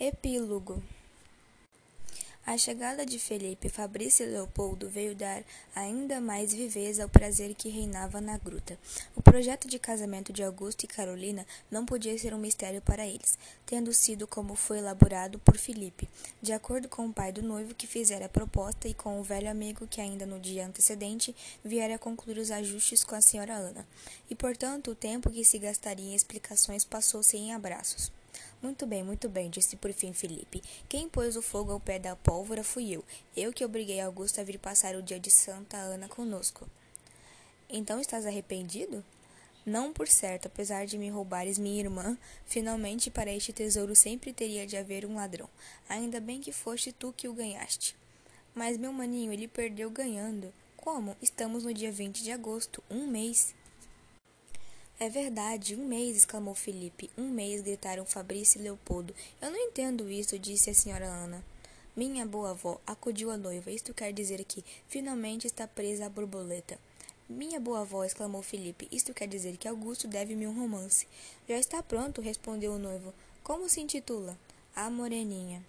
Epílogo a chegada de Felipe Fabrício Leopoldo veio dar ainda mais viveza ao prazer que reinava na gruta. O projeto de casamento de Augusto e Carolina não podia ser um mistério para eles, tendo sido como foi elaborado por Felipe, de acordo com o pai do noivo que fizera a proposta e com o velho amigo que ainda no dia antecedente viera concluir os ajustes com a senhora Ana. E portanto o tempo que se gastaria em explicações passou-se em abraços. Muito bem, muito bem, disse por fim Felipe. Quem pôs o fogo ao pé da pólvora fui eu. Eu que obriguei Augusto a vir passar o dia de Santa Ana conosco. Então estás arrependido? Não por certo, apesar de me roubares minha irmã, finalmente para este tesouro sempre teria de haver um ladrão. Ainda bem que foste tu que o ganhaste. Mas meu maninho, ele perdeu ganhando. Como? Estamos no dia 20 de agosto, um mês. É verdade, um mês, exclamou Felipe. Um mês, gritaram Fabrício e Leopoldo. Eu não entendo isso, disse a senhora Ana. Minha boa avó, acudiu a noiva. Isto quer dizer que finalmente está presa a borboleta. Minha boa avó, exclamou Felipe. Isto quer dizer que Augusto deve-me um romance. Já está pronto, respondeu o noivo. Como se intitula? A Moreninha.